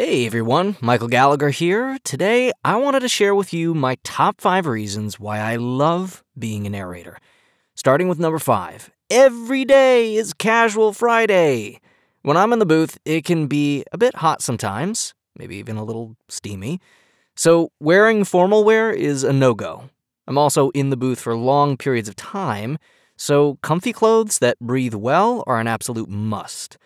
Hey everyone, Michael Gallagher here. Today, I wanted to share with you my top five reasons why I love being a narrator. Starting with number five every day is Casual Friday. When I'm in the booth, it can be a bit hot sometimes, maybe even a little steamy. So, wearing formal wear is a no go. I'm also in the booth for long periods of time, so comfy clothes that breathe well are an absolute must.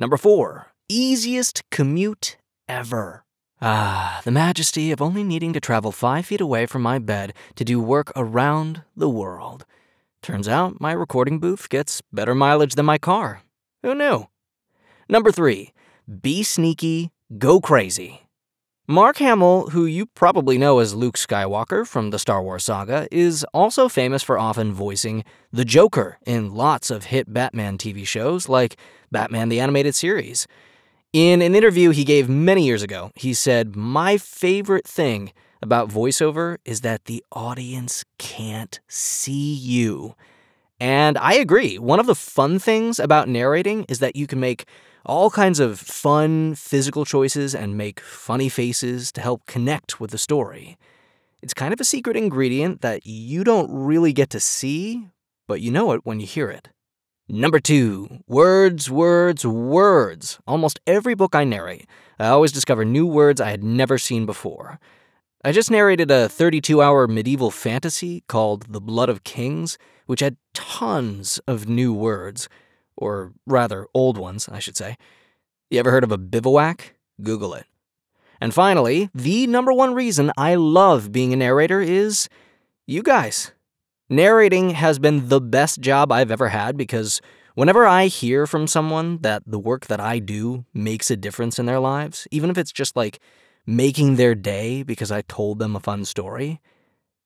Number four, easiest commute ever. Ah, the majesty of only needing to travel five feet away from my bed to do work around the world. Turns out my recording booth gets better mileage than my car. Who knew? Number three, be sneaky, go crazy. Mark Hamill, who you probably know as Luke Skywalker from the Star Wars saga, is also famous for often voicing the Joker in lots of hit Batman TV shows like Batman the Animated Series. In an interview he gave many years ago, he said, My favorite thing about voiceover is that the audience can't see you. And I agree. One of the fun things about narrating is that you can make all kinds of fun physical choices and make funny faces to help connect with the story. It's kind of a secret ingredient that you don't really get to see, but you know it when you hear it. Number two, words, words, words. Almost every book I narrate, I always discover new words I had never seen before. I just narrated a 32 hour medieval fantasy called The Blood of Kings, which had tons of new words or rather, old ones, I should say. You ever heard of a bivouac? Google it. And finally, the number one reason I love being a narrator is you guys. Narrating has been the best job I've ever had because whenever I hear from someone that the work that I do makes a difference in their lives, even if it's just like making their day because I told them a fun story,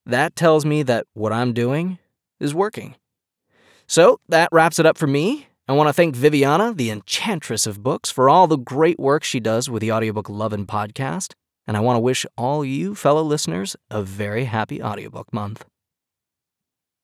that tells me that what I'm doing is working. So that wraps it up for me. I want to thank Viviana, the enchantress of books, for all the great work she does with the audiobook Lovin' podcast. And I want to wish all you fellow listeners a very happy audiobook month.